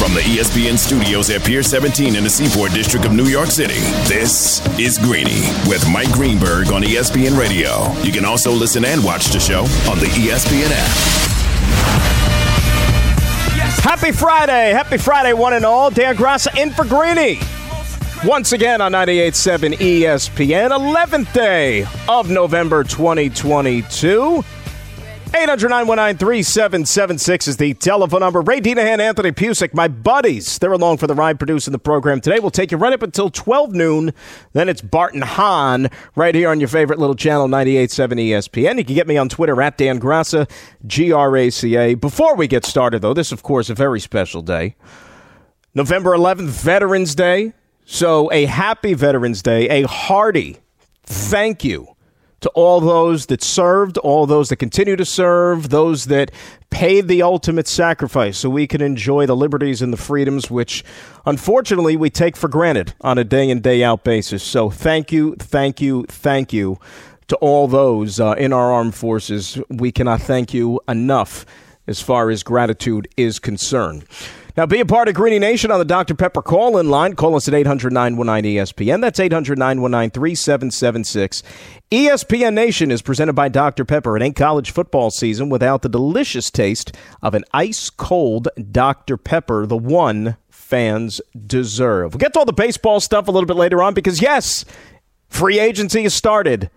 From the ESPN studios at Pier 17 in the Seaport District of New York City, this is Greeny with Mike Greenberg on ESPN Radio. You can also listen and watch the show on the ESPN app. Happy Friday. Happy Friday, one and all. Dan Graca in for Greeny. Once again on 98.7 ESPN, 11th day of November 2022. 800-919-3776 is the telephone number. Ray Dinahan, Anthony Pusick, my buddies. They're along for the ride producing the program today. We'll take you right up until 12 noon. Then it's Bart and Hahn right here on your favorite little channel, 98.7 ESPN. You can get me on Twitter at Dan Graca, G-R-A-C-A. Before we get started, though, this, of course, a very special day. November 11th, Veterans Day. So a happy Veterans Day, a hearty thank you to all those that served, all those that continue to serve, those that paid the ultimate sacrifice so we can enjoy the liberties and the freedoms which unfortunately we take for granted on a day in, day out basis. So thank you, thank you, thank you to all those uh, in our armed forces. We cannot thank you enough as far as gratitude is concerned. Now, be a part of Greeny Nation on the Dr. Pepper call in line. Call us at 800 919 ESPN. That's 800 919 3776. ESPN Nation is presented by Dr. Pepper. It ain't college football season without the delicious taste of an ice cold Dr. Pepper, the one fans deserve. We'll get to all the baseball stuff a little bit later on because, yes, free agency has started.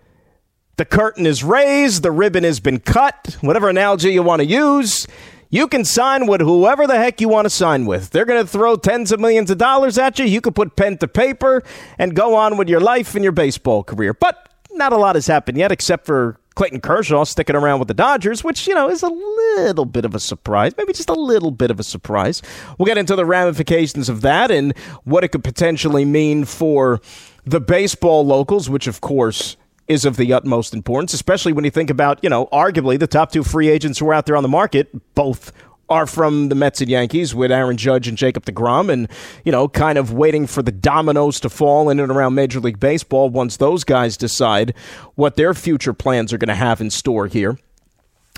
The curtain is raised, the ribbon has been cut, whatever analogy you want to use. You can sign with whoever the heck you want to sign with. They're going to throw tens of millions of dollars at you. You can put pen to paper and go on with your life and your baseball career. But not a lot has happened yet, except for Clayton Kershaw sticking around with the Dodgers, which, you know, is a little bit of a surprise. Maybe just a little bit of a surprise. We'll get into the ramifications of that and what it could potentially mean for the baseball locals, which, of course, is of the utmost importance, especially when you think about, you know, arguably the top two free agents who are out there on the market, both are from the Mets and Yankees with Aaron Judge and Jacob deGrom, and, you know, kind of waiting for the dominoes to fall in and around Major League Baseball once those guys decide what their future plans are going to have in store here.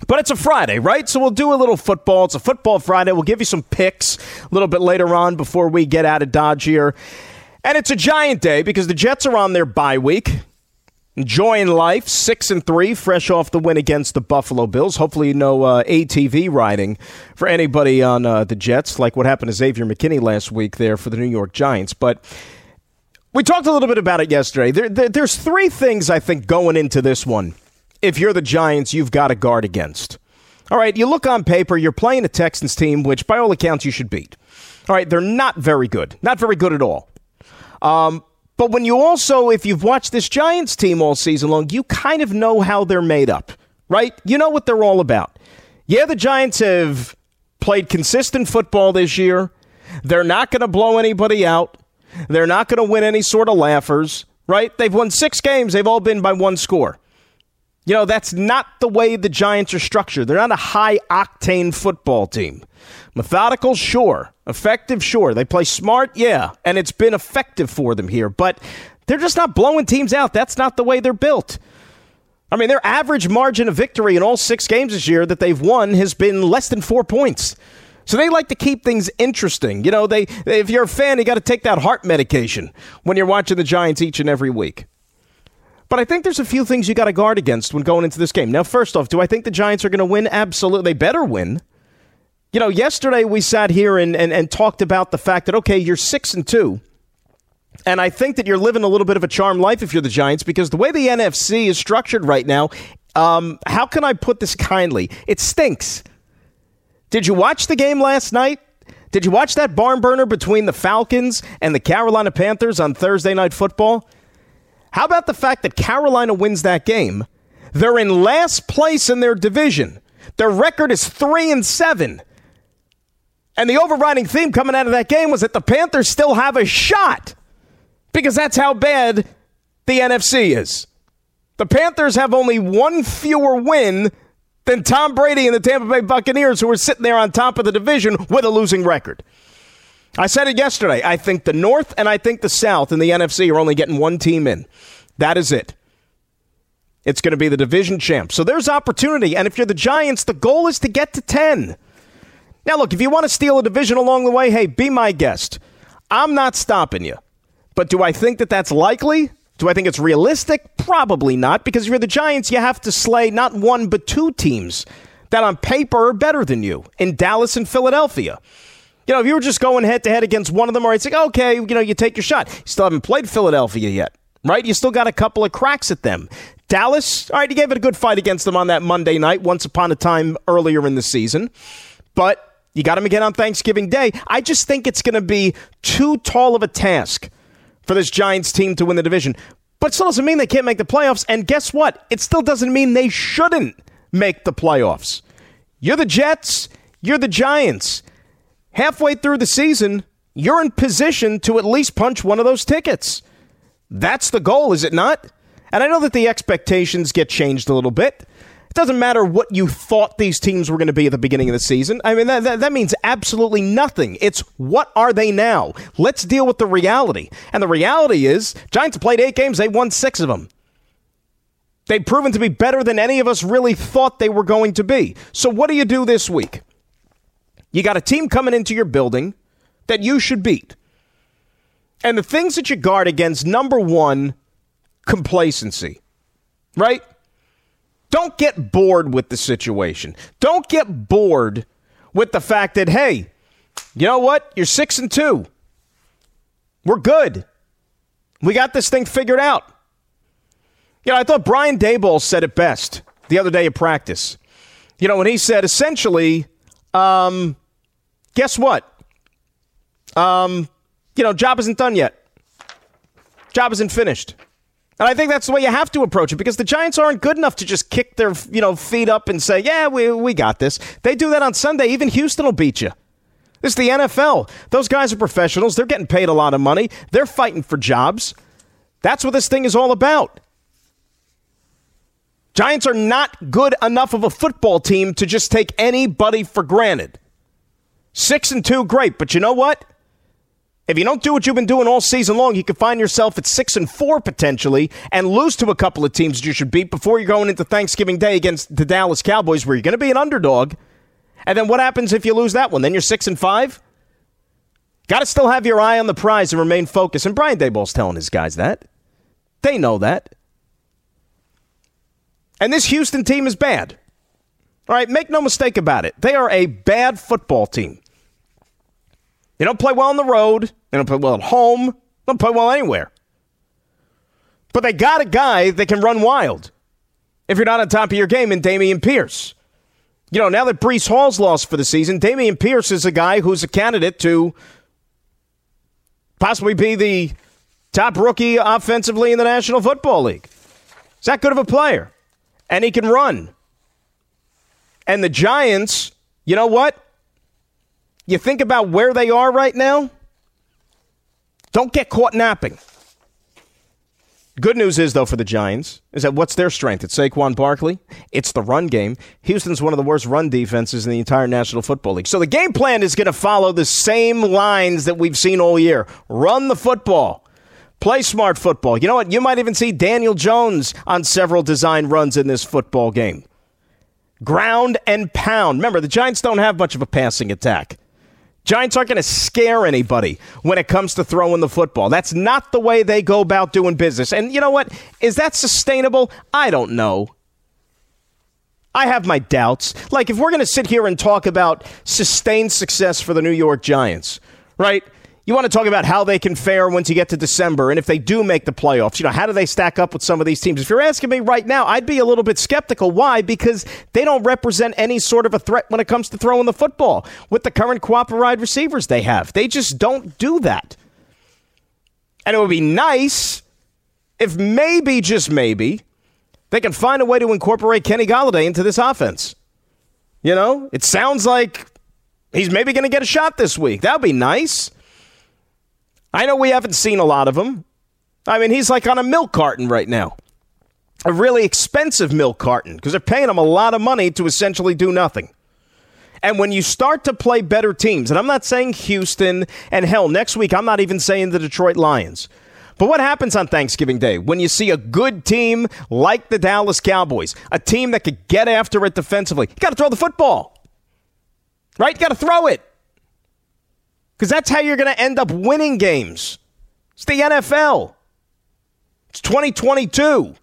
But it's a Friday, right? So we'll do a little football. It's a football Friday. We'll give you some picks a little bit later on before we get out of Dodge here. And it's a giant day because the Jets are on their bye week enjoying life, six and three, fresh off the win against the Buffalo Bills. Hopefully, no uh, ATV riding for anybody on uh, the Jets, like what happened to Xavier McKinney last week there for the New York Giants. But we talked a little bit about it yesterday. There, there, there's three things I think going into this one. If you're the Giants, you've got to guard against. All right, you look on paper, you're playing a Texans team, which by all accounts you should beat. All right, they're not very good, not very good at all. Um, but when you also, if you've watched this Giants team all season long, you kind of know how they're made up, right? You know what they're all about. Yeah, the Giants have played consistent football this year. They're not going to blow anybody out. They're not going to win any sort of laughers, right? They've won six games. They've all been by one score. You know, that's not the way the Giants are structured. They're not a high octane football team. Methodical, sure. Effective, sure. They play smart, yeah. And it's been effective for them here, but they're just not blowing teams out. That's not the way they're built. I mean, their average margin of victory in all six games this year that they've won has been less than four points. So they like to keep things interesting. You know, they if you're a fan, you got to take that heart medication when you're watching the Giants each and every week. But I think there's a few things you got to guard against when going into this game. Now, first off, do I think the Giants are going to win? Absolutely. They better win. You know, yesterday we sat here and, and, and talked about the fact that, okay, you're six and two. And I think that you're living a little bit of a charmed life if you're the Giants because the way the NFC is structured right now, um, how can I put this kindly? It stinks. Did you watch the game last night? Did you watch that barn burner between the Falcons and the Carolina Panthers on Thursday Night Football? How about the fact that Carolina wins that game? They're in last place in their division. Their record is 3 and 7. And the overriding theme coming out of that game was that the Panthers still have a shot because that's how bad the NFC is. The Panthers have only one fewer win than Tom Brady and the Tampa Bay Buccaneers, who are sitting there on top of the division with a losing record. I said it yesterday. I think the North and I think the South in the NFC are only getting one team in. That is it. It's going to be the division champ. So there's opportunity. And if you're the Giants, the goal is to get to 10. Now, look, if you want to steal a division along the way, hey, be my guest. I'm not stopping you. But do I think that that's likely? Do I think it's realistic? Probably not, because if you're the Giants, you have to slay not one, but two teams that on paper are better than you in Dallas and Philadelphia. You know, if you were just going head to head against one of them, or it's like, okay, you know, you take your shot. You still haven't played Philadelphia yet, right? You still got a couple of cracks at them. Dallas, all right, you gave it a good fight against them on that Monday night, once upon a time earlier in the season. But you got them again on Thanksgiving Day. I just think it's going to be too tall of a task for this Giants team to win the division. But still doesn't mean they can't make the playoffs. And guess what? It still doesn't mean they shouldn't make the playoffs. You're the Jets, you're the Giants. Halfway through the season, you're in position to at least punch one of those tickets. That's the goal, is it not? And I know that the expectations get changed a little bit doesn't matter what you thought these teams were going to be at the beginning of the season. I mean, that, that, that, means absolutely nothing. It's what are they now? Let's deal with the reality. And the reality is, Giants have played eight games, they won six of them. They've proven to be better than any of us really thought they were going to be. So, what do you do this week? You got a team coming into your building that you should beat. And the things that you guard against number one, complacency, right? Don't get bored with the situation. Don't get bored with the fact that, hey, you know what? You're six and two. We're good. We got this thing figured out. You know, I thought Brian Daboll said it best the other day at practice. You know, when he said essentially, um, guess what? Um, you know, job isn't done yet. Job isn't finished. And I think that's the way you have to approach it because the Giants aren't good enough to just kick their you know feet up and say, "Yeah, we we got this." They do that on Sunday. Even Houston will beat you. This is the NFL. Those guys are professionals. They're getting paid a lot of money. They're fighting for jobs. That's what this thing is all about. Giants are not good enough of a football team to just take anybody for granted. Six and two, great, but you know what? If you don't do what you've been doing all season long, you could find yourself at six and four potentially and lose to a couple of teams that you should beat before you're going into Thanksgiving Day against the Dallas Cowboys, where you're going to be an underdog. And then what happens if you lose that one? Then you're six and five. Got to still have your eye on the prize and remain focused. And Brian Daboll's telling his guys that. They know that. And this Houston team is bad. All right, make no mistake about it. They are a bad football team. They don't play well on the road. They don't play well at home. They don't play well anywhere. But they got a guy that can run wild. If you're not on top of your game in Dameon Pierce. You know, now that Breece Hall's lost for the season, Dameon Pierce is a guy who's a candidate to possibly be the top rookie offensively in the National Football League. He's that good of a player. And he can run. And the Giants, you know what? You think about where they are right now, don't get caught napping. Good news is, though, for the Giants, is that what's their strength? It's Saquon Barkley. It's the run game. Houston's one of the worst run defenses in the entire National Football League. So the game plan is going to follow the same lines that we've seen all year run the football. Play smart football. You know what? You might even see Daniel Jones on several design runs in this football game. Ground and pound. Remember, the Giants don't have much of a passing attack. Giants aren't going to scare anybody when it comes to throwing the football. That's not the way they go about doing business. And you know what? Is that sustainable? I don't know. I have my doubts. Like, if we're going to sit here and talk about sustained success for the New York Giants, right? You want to talk about how they can fare once you get to December, and if they do make the playoffs, you know, how do they stack up with some of these teams? If you're asking me right now, I'd be a little bit skeptical. Why? Because they don't represent any sort of a threat when it comes to throwing the football with the current wide receivers they have. They just don't do that. And it would be nice if maybe, just maybe, they can find a way to incorporate Kenny Golladay into this offense. You know, it sounds like he's maybe going to get a shot this week. That would be nice. I know we haven't seen a lot of him. I mean, he's like on a milk carton right now. A really expensive milk carton because they're paying him a lot of money to essentially do nothing. And when you start to play better teams, and I'm not saying Houston, and hell, next week I'm not even saying the Detroit Lions. But what happens on Thanksgiving Day when you see a good team like the Dallas Cowboys, a team that could get after it defensively? You got to throw the football. Right? You got to throw it. Because that's how you're going to end up winning games. It's the NFL. It's 2022.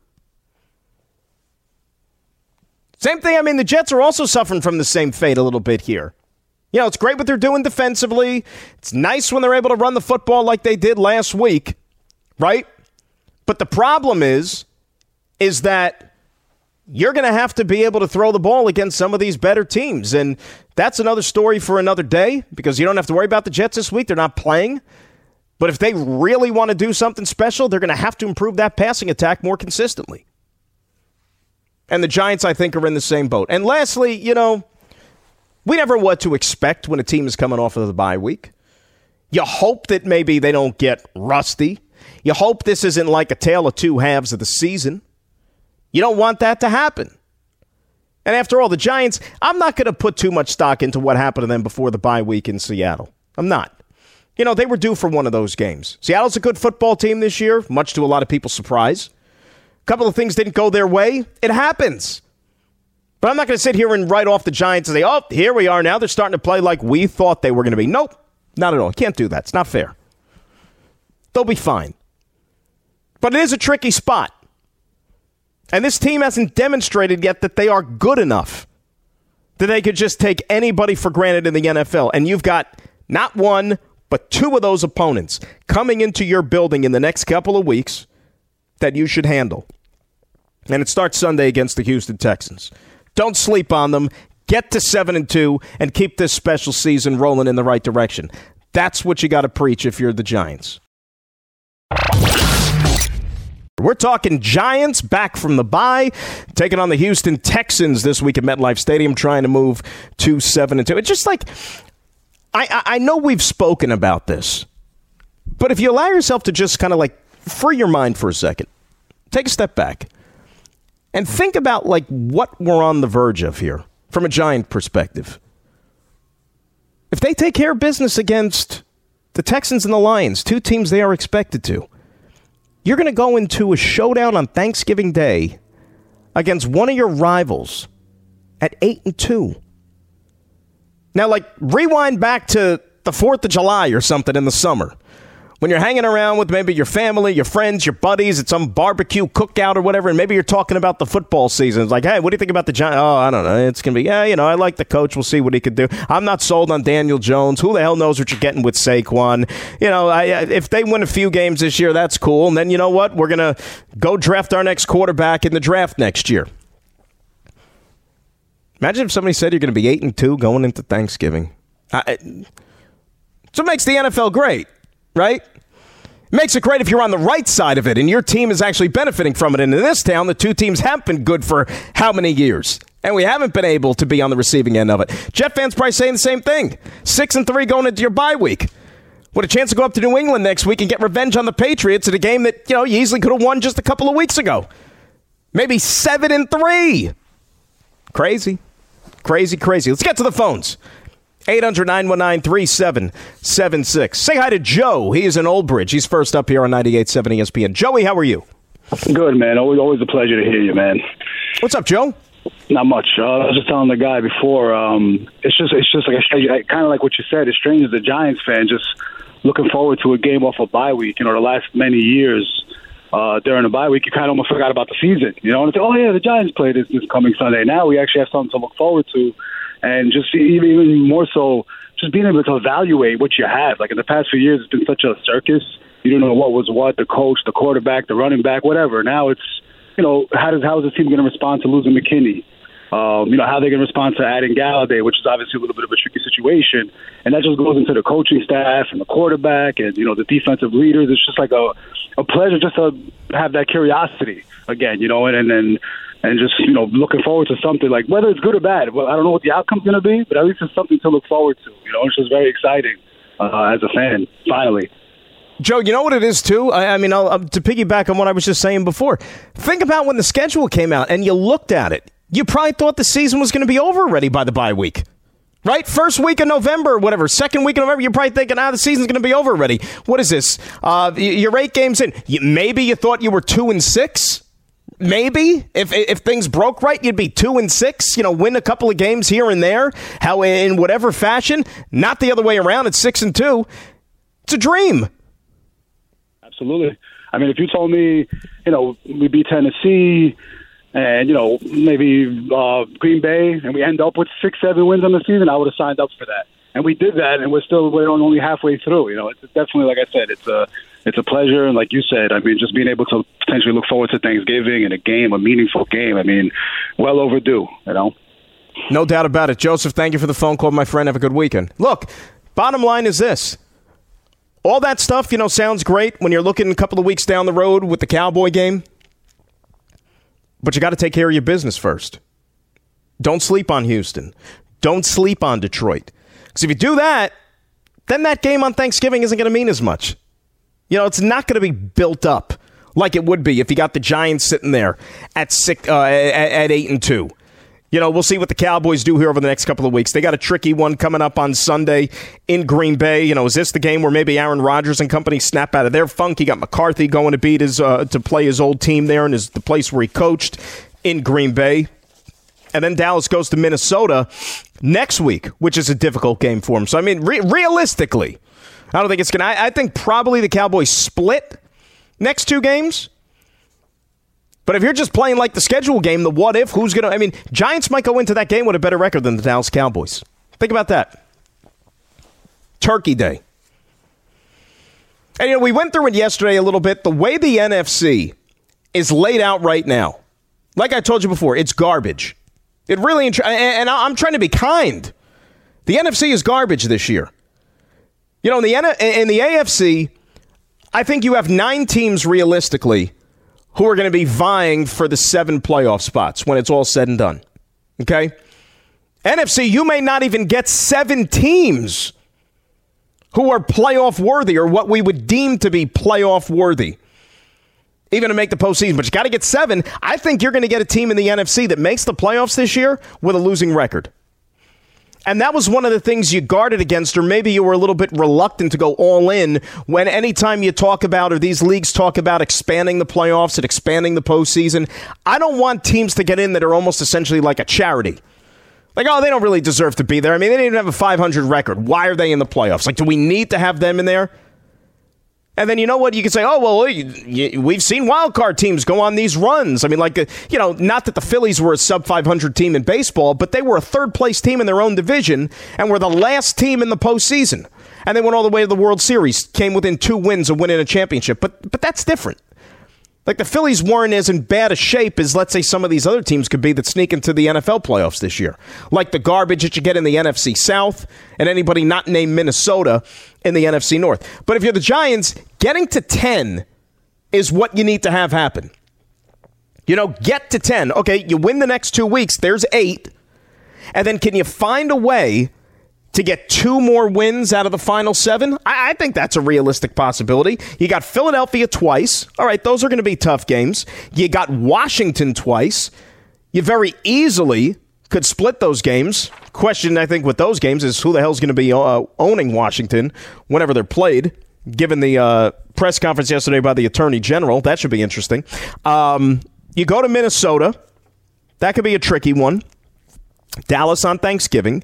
Same thing. I mean, the Jets are also suffering from the same fate a little bit here. You know, it's great what they're doing defensively. It's nice when they're able to run the football like they did last week, right? But the problem is, is that you're going to have to be able to throw the ball against some of these better teams. And that's another story for another day because you don't have to worry about the Jets this week. They're not playing. But if they really want to do something special, they're going to have to improve that passing attack more consistently. And the Giants, I think, are in the same boat. And lastly, you know, we never know what to expect when a team is coming off of the bye week. You hope that maybe they don't get rusty. You hope this isn't like a tale of two halves of the season. You don't want that to happen. And after all, the Giants, I'm not going to put too much stock into what happened to them before the bye week in Seattle. I'm not. You know, they were due for one of those games. Seattle's a good football team this year, much to a lot of people's surprise. A couple of things didn't go their way. It happens. But I'm not going to sit here and write off the Giants and say, oh, here we are now. They're starting to play like we thought they were going to be. Nope, not at all. Can't do that. It's not fair. They'll be fine. But it is a tricky spot. And this team hasn't demonstrated yet that they are good enough that they could just take anybody for granted in the NFL. And you've got not one, but two of those opponents coming into your building in the next couple of weeks that you should handle. And it starts Sunday against the Houston Texans. Don't sleep on them. Get to 7 and 2 and keep this special season rolling in the right direction. That's what you got to preach if you're the Giants. We're talking Giants back from the bye, taking on the Houston Texans this week at MetLife Stadium, trying to move to seven and two. It's just like I, I know we've spoken about this, but if you allow yourself to just kind of like free your mind for a second, take a step back, and think about like what we're on the verge of here from a Giant perspective. If they take care of business against the Texans and the Lions, two teams they are expected to you're going to go into a showdown on Thanksgiving Day against one of your rivals at 8 and 2. Now like rewind back to the 4th of July or something in the summer when you're hanging around with maybe your family, your friends, your buddies at some barbecue cookout or whatever, and maybe you're talking about the football season. It's like, hey, what do you think about the Giants? Oh, I don't know. It's going to be, yeah, you know, I like the coach. We'll see what he could do. I'm not sold on Daniel Jones. Who the hell knows what you're getting with Saquon? You know, I, if they win a few games this year, that's cool. And then you know what? We're going to go draft our next quarterback in the draft next year. Imagine if somebody said you're going to be 8 and 2 going into Thanksgiving. I, so it makes the NFL great, right? Makes it great if you're on the right side of it and your team is actually benefiting from it. And in this town, the two teams have been good for how many years? And we haven't been able to be on the receiving end of it. Jet fans probably saying the same thing. Six and three going into your bye week. What a chance to go up to New England next week and get revenge on the Patriots in a game that, you know, you easily could have won just a couple of weeks ago. Maybe seven and three. Crazy. Crazy, crazy. Let's get to the phones. 800 919 3776. Say hi to Joe. He is in Old Bridge. He's first up here on 98.7 ESPN. Joey, how are you? Good, man. Always, always a pleasure to hear you, man. What's up, Joe? Not much. Uh, I was just telling the guy before. Um, it's just, it's just like a kind of like what you said. It's strange as a Giants fan, just looking forward to a game off a of bye week. You know, the last many years uh, during the bye week, you kind of almost forgot about the season. You know, and it's oh yeah, the Giants play this this coming Sunday. Now we actually have something to look forward to and just even, more so, just being able to evaluate what you have. Like in the past few years, it's been such a circus. You don't know what was what, the coach, the quarterback, the running back, whatever. Now it's, you know, how does how is the team going to respond to losing McKinney? Um, you know, how they going to respond to adding Golladay, which is obviously a little bit of a tricky situation. And that just goes into the coaching staff and the quarterback and, you know, the defensive leaders. It's just like a, a pleasure just to have that curiosity again, you know, and, and then and just you know looking forward to something like whether it's good or bad. Well, I don't know what the outcome's going to be, but at least it's something to look forward to. You know, it's just very exciting uh, as a fan. Finally. Joe, you know what it is too. I, I mean, I'll, to piggyback on what I was just saying before. Think about when the schedule came out and you looked at it. You probably thought the season was going to be over already by the bye week right? First week of November, whatever. Second week of November, you're probably thinking, ah, the season's going to be over already. What is this? Uh, you're eight games in. Maybe you thought you were two and six maybe if if things broke right, you'd be two and six. You know, win a couple of games here and there. How in whatever fashion, not the other way around. It's six and two. It's a dream. Absolutely. I mean, if you told me, you know, we beat Tennessee and you know maybe uh, Green Bay, and we end up with six, seven wins on the season, I would have signed up for that. And we did that, and we're still we're only halfway through. You know, it's definitely like I said, it's a it's a pleasure, and like you said, I mean, just being able to potentially look forward to Thanksgiving and a game, a meaningful game. I mean, well overdue. You know. No doubt about it, Joseph. Thank you for the phone call, my friend. Have a good weekend. Look, bottom line is this. All that stuff, you know, sounds great when you're looking a couple of weeks down the road with the Cowboy game. But you got to take care of your business first. Don't sleep on Houston. Don't sleep on Detroit. Because if you do that, then that game on Thanksgiving isn't going to mean as much. You know, it's not going to be built up like it would be if you got the Giants sitting there at six, uh, at, at eight and two you know, we'll see what the Cowboys do here over the next couple of weeks. They got a tricky one coming up on Sunday in Green Bay. You know, is this the game where maybe Aaron Rodgers and company snap out of their funk? He got McCarthy going to beat his uh, to play his old team there and is the place where he coached in Green Bay. And then Dallas goes to Minnesota next week, which is a difficult game for him. So I mean, re- realistically, I don't think it's gonna. I, I think probably the Cowboys split next two games. But if you're just playing like the schedule game, the what if, who's going to. I mean, Giants might go into that game with a better record than the Dallas Cowboys. Think about that. Turkey Day. And, you know, we went through it yesterday a little bit. The way the NFC is laid out right now, like I told you before, it's garbage. It really, and I'm trying to be kind. The NFC is garbage this year. You know, in the, in the AFC, I think you have nine teams realistically who are going to be vying for the seven playoff spots when it's all said and done. Okay? NFC, you may not even get seven teams who are playoff worthy or what we would deem to be playoff worthy, even to make the postseason. But you got to get seven. I think you're going to get a team in the NFC that makes the playoffs this year with a losing record. And that was one of the things you guarded against, or maybe you were a little bit reluctant to go all in when anytime you talk about, or these leagues talk about expanding the playoffs and expanding the postseason. I don't want teams to get in that are almost essentially like a charity. Like, oh, they don't really deserve to be there. I mean, they didn't even have a 500 record. Why are they in the playoffs? Like, do we need to have them in there? And then you know what? You can say, oh, well, you, you, we've seen wild card teams go on these runs. I mean, like, uh, you know, not that the Phillies were a sub 500 team in baseball, but they were a third place team in their own division and were the last team in the postseason. And they went all the way to the World Series, came within two wins of winning a championship. But, but that's different. Like the Phillies weren't as in bad a shape as, let's say, some of these other teams could be that sneak into the NFL playoffs this year. Like the garbage that you get in the NFC South and anybody not named Minnesota in the NFC North. But if you're the Giants, getting to 10 is what you need to have happen. You know, get to 10. Okay, you win the next two weeks, there's eight. And then can you find a way to get two more wins out of the final seven? I, I, think that's a realistic possibility. You got Philadelphia twice. All right, those are going to be tough games. You got Washington twice. You very easily could split those games. Question, I think, with those games is who the hell's going to be uh, owning Washington whenever they're played, given the uh, press conference yesterday by the Attorney General. That should be interesting. Um, you go to Minnesota. That could be a tricky one. Dallas on Thanksgiving.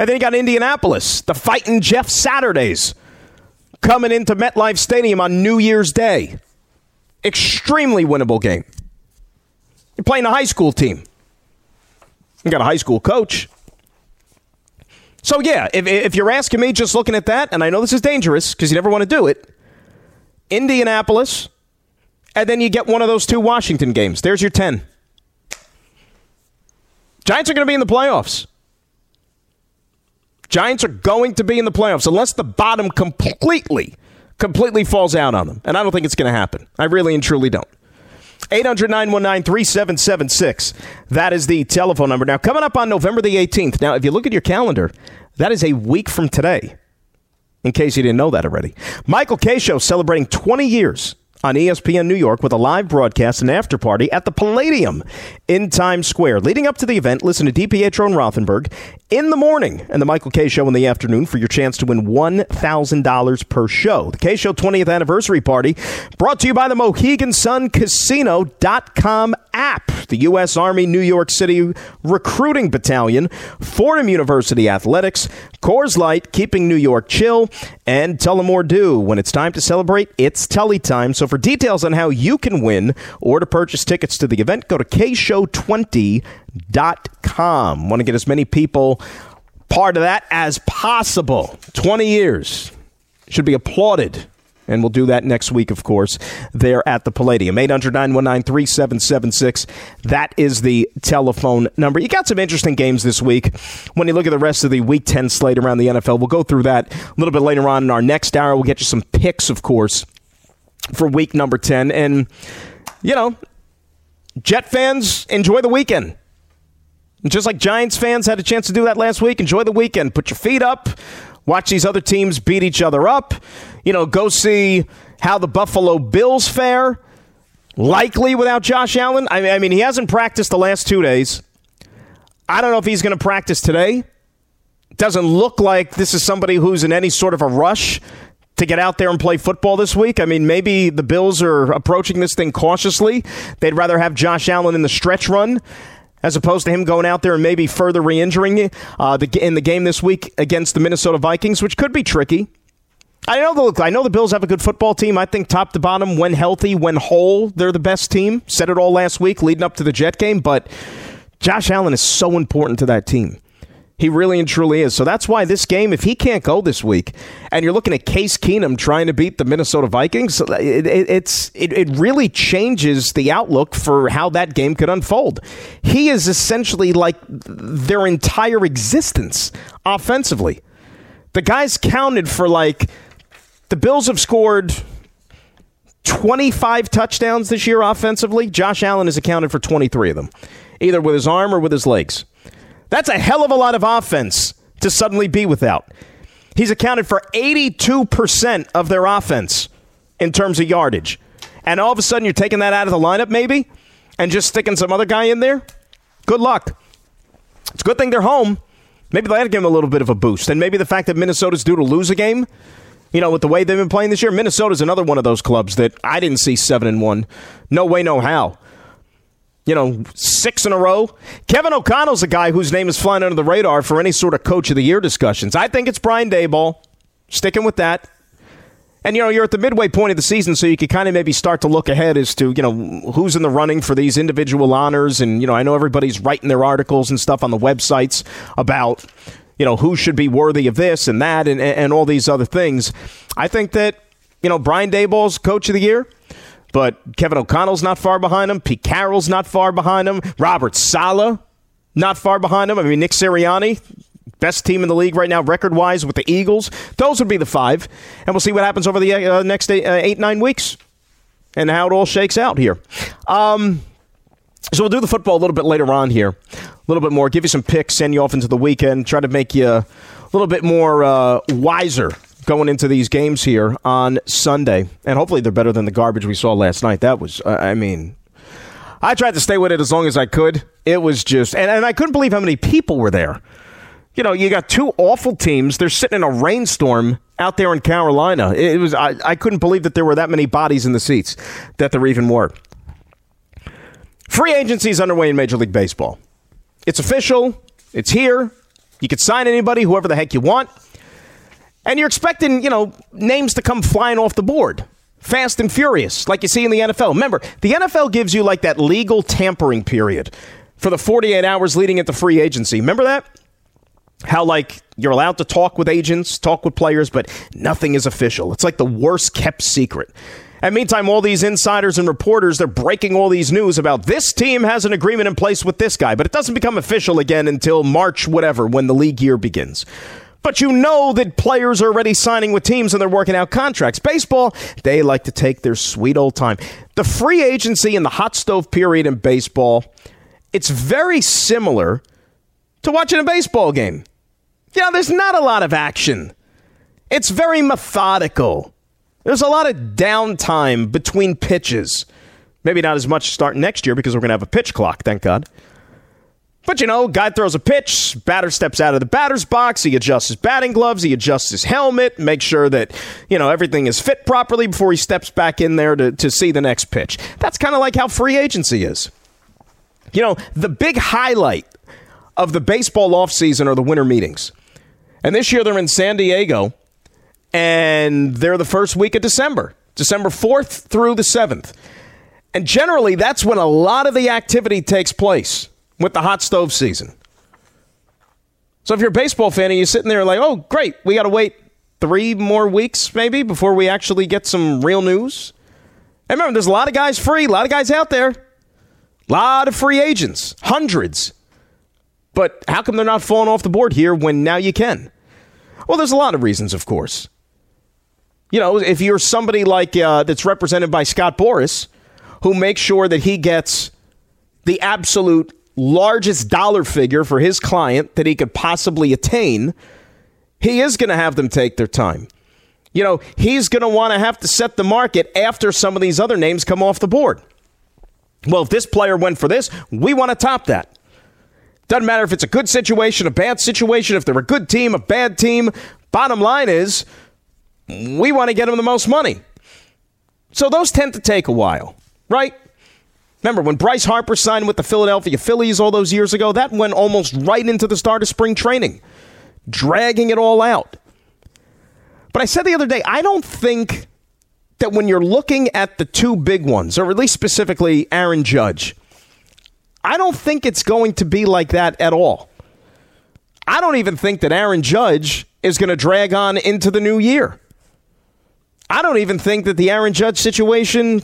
And then you got Indianapolis, the fighting Jeff Saturdays coming into MetLife Stadium on New Year's Day. Extremely winnable game. You're playing a high school team. You got a high school coach. So, yeah, if, if you're asking me just looking at that, and I know this is dangerous because you never want to do it, Indianapolis, and then you get one of those two Washington games. There's your 10. Giants are going to be in the playoffs. Giants are going to be in the playoffs unless the bottom completely, completely falls out on them. And I don't think it's going to happen. I really and truly don't. 800 919 3776. That is the telephone number. Now, coming up on November the 18th. Now, if you look at your calendar, that is a week from today, in case you didn't know that already. Michael Kay Show celebrating 20 years on ESPN New York with a live broadcast and after party at the Palladium in Times Square. Leading up to the event, listen to DiPietro and Rothenberg in the morning and the Michael Kay Show in the afternoon for your chance to win $1,000 per show. The K. Show 20th anniversary party brought to you by the Mohegan Sun Casino.com app, the U.S. Army New York City Recruiting Battalion, Fordham University Athletics, Coors Light, keeping New York chill, and Tullamore Dew. When it's time to celebrate, it's Tully time. So for details on how you can win or to purchase tickets to the event, go to kshow20.com. Want to get as many people part of that as possible. 20 years. Should be applauded and we'll do that next week, of course, there at the Palladium. 800 919 3776. That is the telephone number. You got some interesting games this week. When you look at the rest of the Week 10 slate around the NFL, we'll go through that a little bit later on in our next hour. We'll get you some picks, of course, for week number 10. And, you know, Jet fans, enjoy the weekend. Just like Giants fans had a chance to do that last week, enjoy the weekend. Put your feet up watch these other teams beat each other up. You know, go see how the Buffalo Bills fare. Likely without Josh Allen. I mean, he hasn't practiced the last two days. I don't know if he's going to practice today. Doesn't look like this is somebody who's in any sort of a rush to get out there and play football this week. I mean, maybe the Bills are approaching this thing cautiously. They'd rather have Josh Allen in the stretch run as opposed to him going out there and maybe further re-injuring uh, the, in the game this week against the Minnesota Vikings, which could be tricky. I know the I know the Bills have a good football team. I think top to bottom, when healthy, when whole, they're the best team. Said it all last week, leading up to the Jet game. But Josh Allen is so important to that team. He really and truly is. So that's why this game, if he can't go this week, and you're looking at Case Keenum trying to beat the Minnesota Vikings, it, it, it's it, it really changes the outlook for how that game could unfold. He is essentially like their entire existence offensively. The guy's counted for like the Bills have scored 25 touchdowns this year offensively. Josh Allen has accounted for 23 of them, either with his arm or with his legs. That's a hell of a lot of offense to suddenly be without. He's accounted for 82% of their offense in terms of yardage. And all of a sudden, you're taking that out of the lineup, maybe, and just sticking some other guy in there? Good luck. It's a good thing they're home. Maybe that'll give them a little bit of a boost. And maybe the fact that Minnesota's due to lose a game, you know, with the way they've been playing this year, Minnesota's another one of those clubs that I didn't see 7 and 1. No way, no how you know, six in a row. Kevin O'Connell's a guy whose name is flying under the radar for any sort of coach of the year discussions. I think it's Brian Daboll. Sticking with that. And you know, you're at the midway point of the season, so you could kind of maybe start to look ahead as to, you know, who's in the running for these individual honors. And, you know, I know everybody's writing their articles and stuff on the websites about, you know, who should be worthy of this and that and, and all these other things. I think that, you know, Brian Daboll's coach of the year. But Kevin O'Connell's not far behind him. Pete Carroll's not far behind him. Robert Saleh, not far behind him. I mean, Nick Sirianni, best team in the league right now, record wise, with the Eagles. Those would be the five. And we'll see what happens over the uh, next eight, uh, eight, nine weeks and how it all shakes out here. Um, so we'll do the football a little bit later on here, a little bit more, give you some picks, send you off into the weekend, try to make you a little bit more uh, wiser going into these games here on Sunday, and hopefully they're better than the garbage we saw last night. That was, uh, I mean, I tried to stay with it as long as I could. It was just, and, and I couldn't believe how many people were there. You know, you got two awful teams. They're sitting in a rainstorm out there in Carolina. It was, I, I couldn't believe that there were that many bodies in the seats, that there even were. Free agency is underway in Major League Baseball. It's official. It's here. You can sign anybody, whoever the heck you want. And you're expecting, you know, names to come flying off the board. Fast and furious, like you see in the NFL. Remember, the NFL gives you like that legal tampering period for the 48 hours leading into free agency. Remember that? How, like, you're allowed to talk with agents, talk with players, but nothing is official. It's like the worst kept secret. And meantime, all these insiders and reporters, they're breaking all these news about this team has an agreement in place with this guy, but it doesn't become official again until March, whatever, when the league year begins. But you know that players are already signing with teams and they're working out contracts. Baseball, they like to take their sweet old time. The free agency and the hot stove period in baseball, it's very similar to watching a baseball game. You know, there's not a lot of action. It's very methodical. There's a lot of downtime between pitches. Maybe not as much starting next year because we're going to have a pitch clock, thank God. But you know, guy throws a pitch, batter steps out of the batter's box, he adjusts his batting gloves, he adjusts his helmet, makes sure that, you know, everything is fit properly before he steps back in there to, to see the next pitch. That's kind of like how free agency is. You know, the big highlight of the baseball offseason are the winter meetings. And this year they're in San Diego, and they're the first week of December, December 4th through the 7th. And generally, that's when a lot of the activity takes place with the hot stove season. So if you're a baseball fan and you're sitting there like, oh, great, we got to wait three more weeks maybe before we actually get some real news. And remember, there's a lot of guys free, a lot of guys out there, a lot of free agents, hundreds. But how come they're not falling off the board here when now you can? Well, there's a lot of reasons, of course. You know, if you're somebody like uh, that's represented by Scott Boras, who makes sure that he gets the absolute largest dollar figure for his client that he could possibly attain, he is going to have them take their time. You know, he's going to want to have to set the market after some of these other names come off the board. Well, if this player went for this, we want to top that. Doesn't matter if it's a good situation, a bad situation, if they're a good team, a bad team. Bottom line is, we want to get them the most money. So those tend to take a while, right? Remember, when Bryce Harper signed with the Philadelphia Phillies all those years ago, that went almost right into the start of spring training, dragging it all out. But I said the other day, I don't think that when you're looking at the two big ones, or at least specifically Aaron Judge, I don't think it's going to be like that at all. I don't even think that Aaron Judge is going to drag on into the new year. I don't even think that the Aaron Judge situation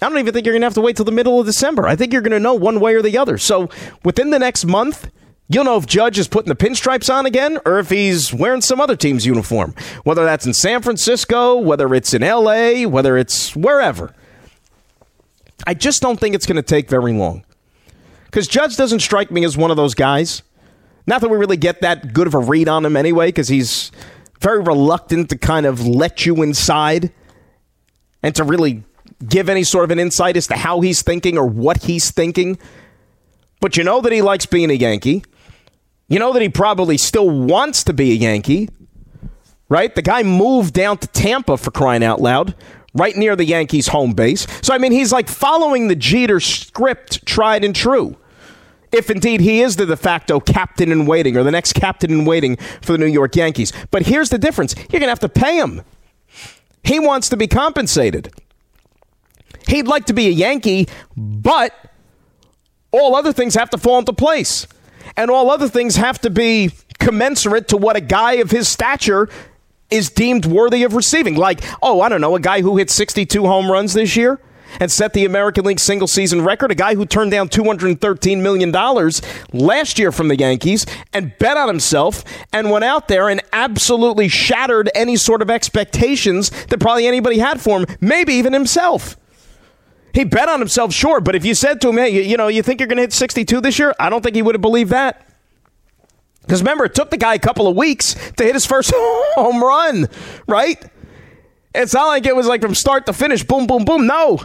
I don't even think you're going to have to wait till the middle of December. I think you're going to know one way or the other. So within the next month, you'll know if Judge is putting the pinstripes on again or if he's wearing some other team's uniform, whether that's in San Francisco, whether it's in LA, whether it's wherever. I just don't think it's going to take very long. Because Judge doesn't strike me as one of those guys. Not that we really get that good of a read on him anyway, because he's very reluctant to kind of let you inside and to really give any sort of an insight as to how he's thinking or what he's thinking. But you know that he likes being a Yankee. You know that he probably still wants to be a Yankee, right? The guy moved down to Tampa for crying out loud, right near the Yankees' home base. So, I mean, he's like following the Jeter script, tried and true. If indeed he is the de facto captain in waiting or the next captain in waiting for the New York Yankees. But here's the difference you're going to have to pay him. He wants to be compensated. He'd like to be a Yankee, but all other things have to fall into place. And all other things have to be commensurate to what a guy of his stature is deemed worthy of receiving. Like, oh, I don't know, a guy who hit 62 home runs this year and set the American League single season record, a guy who turned down $213 million last year from the Yankees and bet on himself and went out there and absolutely shattered any sort of expectations that probably anybody had for him, maybe even himself. He bet on himself, sure, but if you said to him, hey, you, you know, you think you're going to hit 62 this year, I don't think he would have believed that. Because remember, it took the guy a couple of weeks to hit his first home run, right? It's not like it was like from start to finish, boom, boom, boom. No,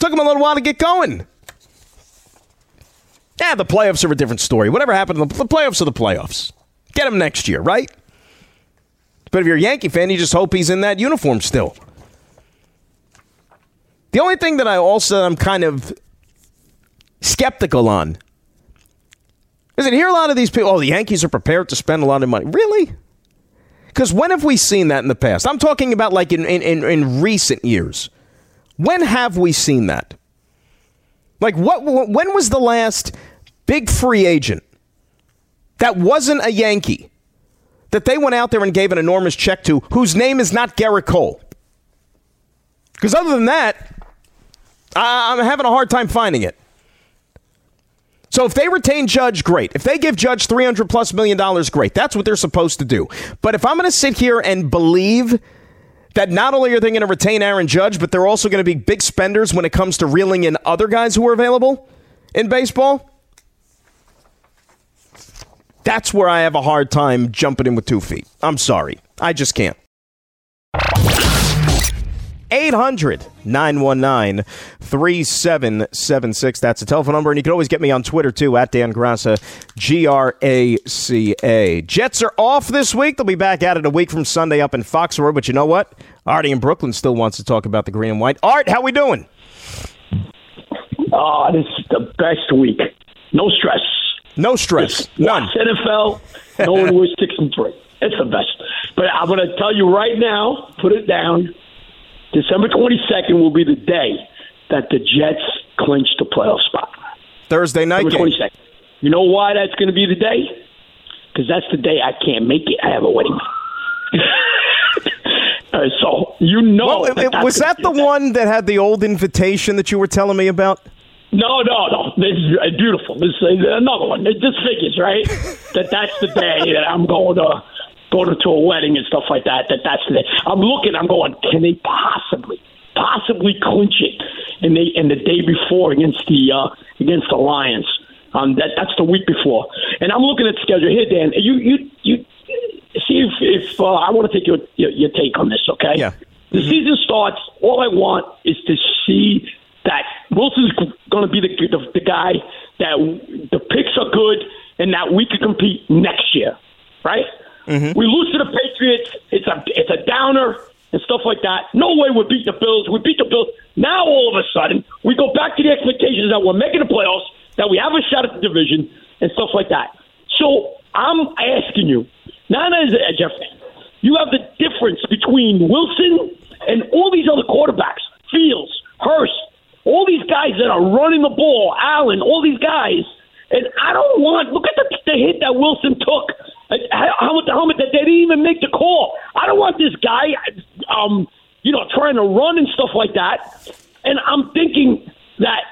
took him a little while to get going. Yeah, the playoffs are a different story. Whatever happened, in the playoffs are the playoffs. Get him next year, right? But if you're a Yankee fan, you just hope he's in that uniform still. The only thing that I also I'm kind of skeptical on is that here a lot of these people, oh, the Yankees are prepared to spend a lot of money. Really? Because when have we seen that in the past? I'm talking about like in, in, in recent years. When have we seen that? Like, what? when was the last big free agent that wasn't a Yankee that they went out there and gave an enormous check to whose name is not Gerrit Cole? Because other than that, I'm having a hard time finding it. So if they retain Judge, great. If they give Judge 300 plus million dollars, great. That's what they're supposed to do. But if I'm going to sit here and believe that not only are they going to retain Aaron Judge, but they're also going to be big spenders when it comes to reeling in other guys who are available in baseball, that's where I have a hard time jumping in with two feet. I'm sorry. I just can't. 800 919 3776. That's the telephone number. And you can always get me on Twitter, too, at Dan Graca, G R A C A. Jets are off this week. They'll be back at it a week from Sunday up in Foxborough. But you know what? Artie in Brooklyn still wants to talk about the green and white. Art, how we doing? Oh, this is the best week. No stress. No stress. None. NFL. No one was six and three. It's the best. But I'm going to tell you right now. Put it down. December 22nd will be the day that the Jets clinch the playoff spot. Thursday night December 22nd. You know why that's going to be the day? Because that's the day I can't make it. I have a wedding. uh, so you know. Well, that was that the one that had the old invitation that you were telling me about? No, no, no. This is uh, beautiful. This is another one. It just figures, right? that that's the day that I'm going to going to a wedding and stuff like that. That that's the. I'm looking. I'm going. Can they possibly, possibly clinch it? And they and the day before against the uh, against the Lions. Um, that that's the week before. And I'm looking at the schedule here, Dan. You you you see if if uh, I want to take your, your your take on this. Okay. Yeah. The mm-hmm. season starts. All I want is to see that Wilson's going to be the, the the guy that the picks are good and that we can compete next year, right? Mm-hmm. We lose to the Patriots. It's a it's a downer and stuff like that. No way we beat the Bills. We beat the Bills. Now all of a sudden we go back to the expectations that we're making the playoffs, that we have a shot at the division and stuff like that. So I'm asking you, not as a Jeff you have the difference between Wilson and all these other quarterbacks, Fields, Hurts, all these guys that are running the ball, Allen, all these guys. And I don't want look at the, the hit that Wilson took. To helmet that they didn't even make the call. I don't want this guy, um, you know, trying to run and stuff like that. And I'm thinking that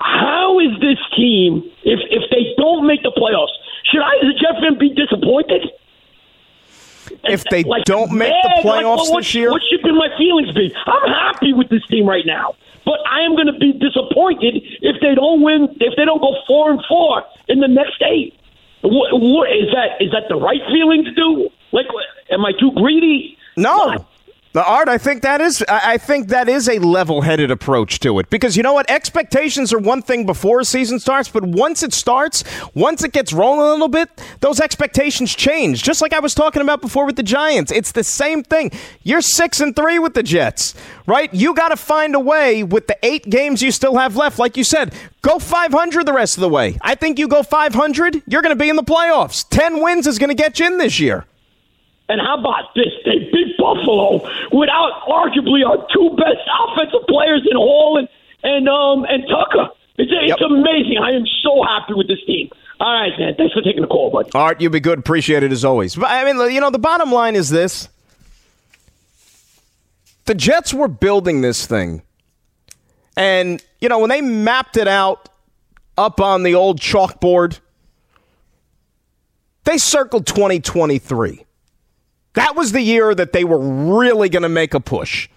how is this team if if they don't make the playoffs? Should I, as a Jets fan, be disappointed? If they like, don't make the playoffs like, what, this year, what should be my feelings be? I'm happy with this team right now. But I am going to be disappointed if they don't win, if they don't go four and four in the next eight. What, what is that? Is that the right feeling to do? Like, am I too greedy? No. The art, I think that is, I think that is a level-headed approach to it because you know what? Expectations are one thing before a season starts, but once it starts, once it gets rolling a little bit, those expectations change. Just like I was talking about before with the Giants, it's the same thing. You're six and three with the Jets, right? You got to find a way with the eight games you still have left. Like you said, go 500 the rest of the way. I think you go 500, you're going to be in the playoffs. Ten wins is going to get you in this year. And how about this? They beat Buffalo without arguably our two best offensive players in Hall and and um and Tucker. It's, it's yep. amazing. I am so happy with this team. All right, man. Thanks for taking the call, bud. Art, you'll be good. Appreciate it as always. But I mean, you know, the bottom line is this: the Jets were building this thing, and you know, when they mapped it out up on the old chalkboard, they circled 2023. That was the year that they were really going to make a push.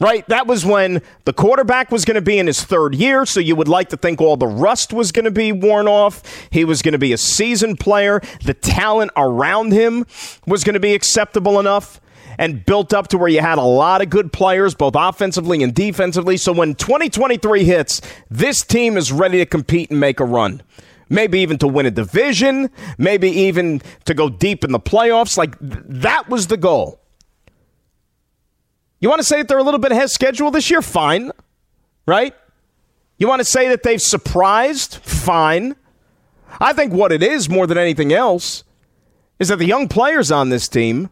Right? That was when the quarterback was going to be in his third year, so you would like to think all the rust was going to be worn off. He was going to be a seasoned player. The talent around him was going to be acceptable enough and built up to where you had a lot of good players, both offensively and defensively. So when 2023 hits, this team is ready to compete and make a run maybe even to win a division, maybe even to go deep in the playoffs. Like that was the goal. You want to say that they're a little bit ahead schedule this year? Fine. Right? You want to say that they've surprised? Fine. I think what it is more than anything else is that the young players on this team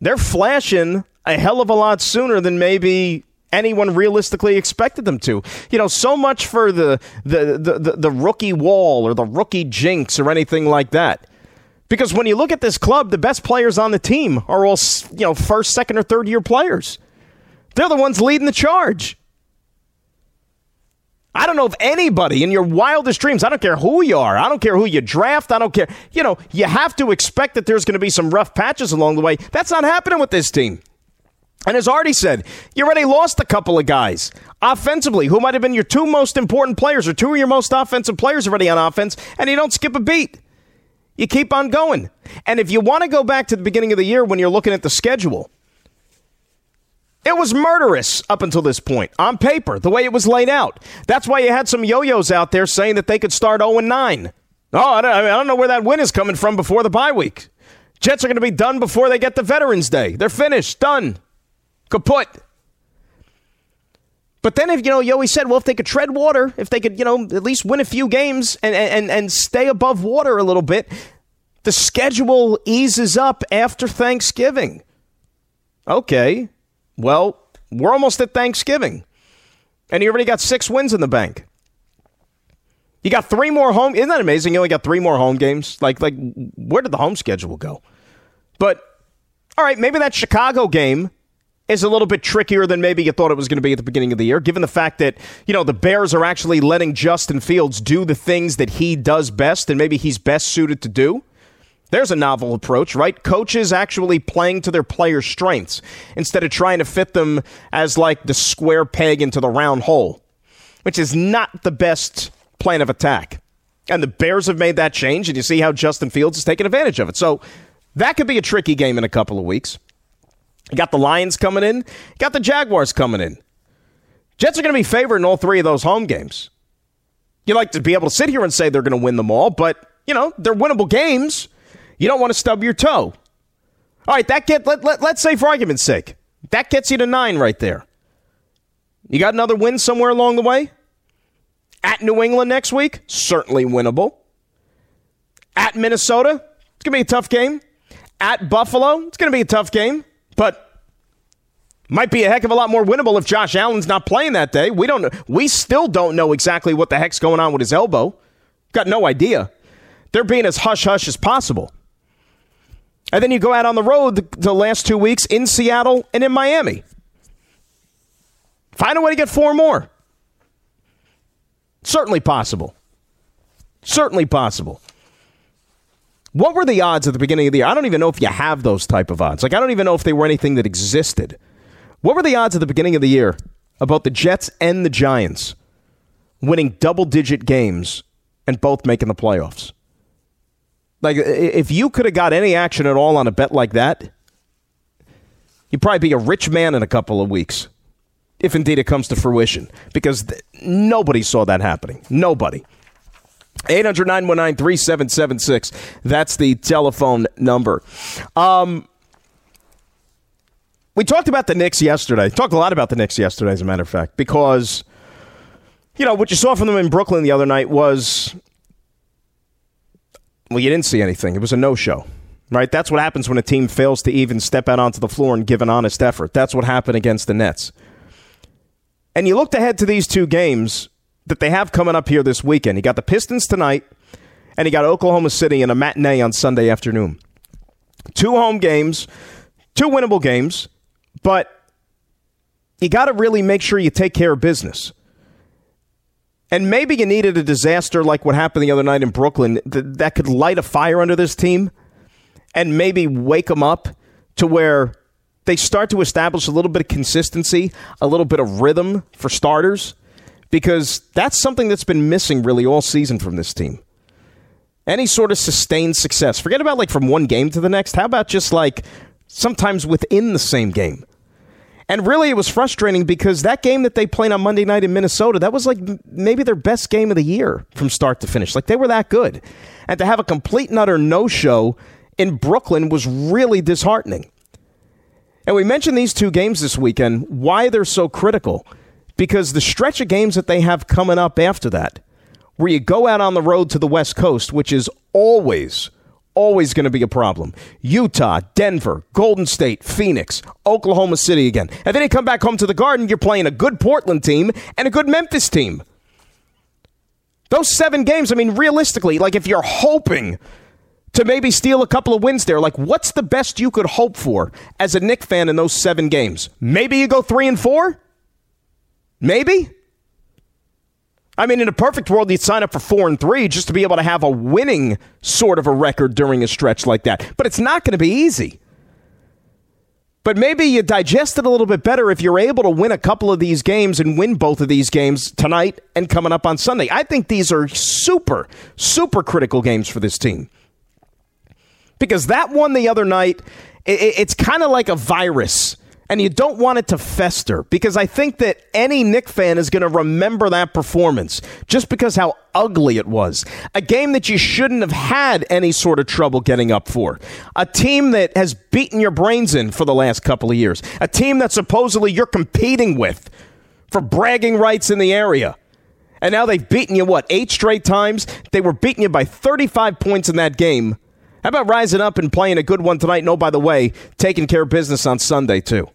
they're flashing a hell of a lot sooner than maybe anyone realistically expected them to. You know, so much for the the, the, the, the rookie wall or the rookie jinx or anything like that. Because when you look at this club, the best players on the team are all, you know, first, second, or third year players. They're the ones leading the charge. I don't know if anybody in your wildest dreams, I don't care who you are, I don't care who you draft, I don't care. You know, you have to expect that there's going to be some rough patches along the way. That's not happening with this team. And as Artie said, you already lost a couple of guys offensively who might have been your two most important players or two of your most offensive players already on offense, and you don't skip a beat. You keep on going. And if you want to go back to the beginning of the year when you're looking at the schedule, It was murderous up until this point on paper, the way it was laid out. That's why you had some yo-yos out there saying that they could start 0 9. Oh, I don't, I don't know where that win is coming from before the bye week. Jets are going to be done before they get to Veterans Day. They're finished, done, kaput. But then, if you know, Yoey said, well, if they could tread water, if they could, you know, at least win a few games and and and stay above water a little bit, the schedule eases up after Thanksgiving. Okay, well, we're almost at Thanksgiving, and you already got six wins in the bank. You got three more home. Isn't that amazing? You only got three more home games. Like, like, where did the home schedule go? But all right, maybe that Chicago game is a little bit trickier than maybe you thought it was going to be at the beginning of the year, given the fact that, you know, the Bears are actually letting Justin Fields do the things that he does best and maybe he's best suited to do. There's a novel approach, right? Coaches actually playing to their players' strengths instead of trying to fit them as like the square peg into the round hole, which is not the best plan of attack. And the Bears have made that change, and you see how Justin Fields is taking advantage of it. So that could be a tricky game in a couple of weeks. You got the Lions coming in, You got the Jaguars coming in. Jets are going to be favored in all three of those home games. You like to be able to sit here and say they're going to win them all, but, you know, they're winnable games. You don't want to stub your toe. All right, that get let, let, let's say for argument's sake, that gets you to nine right there. You got another win somewhere along the way? At New England next week? Certainly winnable. At Minnesota? It's going to be a tough game. At Buffalo? It's going to be a tough game, but might be a heck of a lot more winnable if Josh Allen's not playing that day. We don't we still don't know exactly what the heck's going on with his elbow. Got no idea. They're being as hush hush as possible. And then you go out on the road the, the last two weeks in Seattle and in Miami. Find a way to get four more. Certainly possible. Certainly possible. What were the odds at the beginning of the year? I don't even know if you have those type of odds. Like I don't even know if they were anything that existed. What were the odds at the beginning of the year about the Jets and the Giants winning double digit games and both making the playoffs? Like, if you could have got any action at all on a bet like that, you'd probably be a rich man in a couple of weeks, if indeed it comes to fruition, because th- nobody saw that happening. Nobody. 800 919 3776. That's the telephone number. Um, we talked about the Knicks yesterday. Talked a lot about the Knicks yesterday, as a matter of fact, because, you know, what you saw from them in Brooklyn the other night was well, you didn't see anything. It was a no show, right? That's what happens when a team fails to even step out onto the floor and give an honest effort. That's what happened against the Nets. And you looked ahead to these two games that they have coming up here this weekend. He got the Pistons tonight, and he got Oklahoma City in a matinee on Sunday afternoon. Two home games, two winnable games, but you got to really make sure you take care of business. And maybe you needed a disaster like what happened the other night in Brooklyn that, that could light a fire under this team and maybe wake them up to where they start to establish a little bit of consistency, a little bit of rhythm for starters, because that's something that's been missing really all season from this team. Any sort of sustained success. Forget about like from one game to the next. How about just like sometimes within the same game? And really, it was frustrating because that game that they played on Monday night in Minnesota, that was like maybe their best game of the year from start to finish. Like they were that good. And to have a complete and utter no show in Brooklyn was really disheartening. And we mentioned these two games this weekend, why they're so critical. Because the stretch of games that they have coming up after that, where you go out on the road to the West Coast, which is always always going to be a problem. Utah, Denver, Golden State, Phoenix, Oklahoma City again. And then you come back home to the Garden, you're playing a good Portland team and a good Memphis team. Those seven games, I mean, realistically, like if you're hoping to maybe steal a couple of wins there, like what's the best you could hope for as a Knick fan in those seven games? Maybe you go three and four? Maybe? I mean, in a perfect world, you'd sign up for four and three just to be able to have a winning sort of a record during a stretch like that. But it's not going to be easy. But maybe you digest it a little bit better if you're able to win a couple of these games and win both of these games tonight and coming up on Sunday. I think these are super, super critical games for this team. Because that one the other night, it's kind of like a virus and you don't want it to fester because I think that any Knick fan is going to remember that performance just because how ugly it was. A game that you shouldn't have had any sort of trouble getting up for. A team that has beaten your brains in for the last couple of years. A team that supposedly you're competing with for bragging rights in the area. And now they've beaten you, what, eight straight times? They were beating you by 35 points in that game. How about rising up and playing a good one tonight? No, oh, by the way, taking care of business on Sunday, too.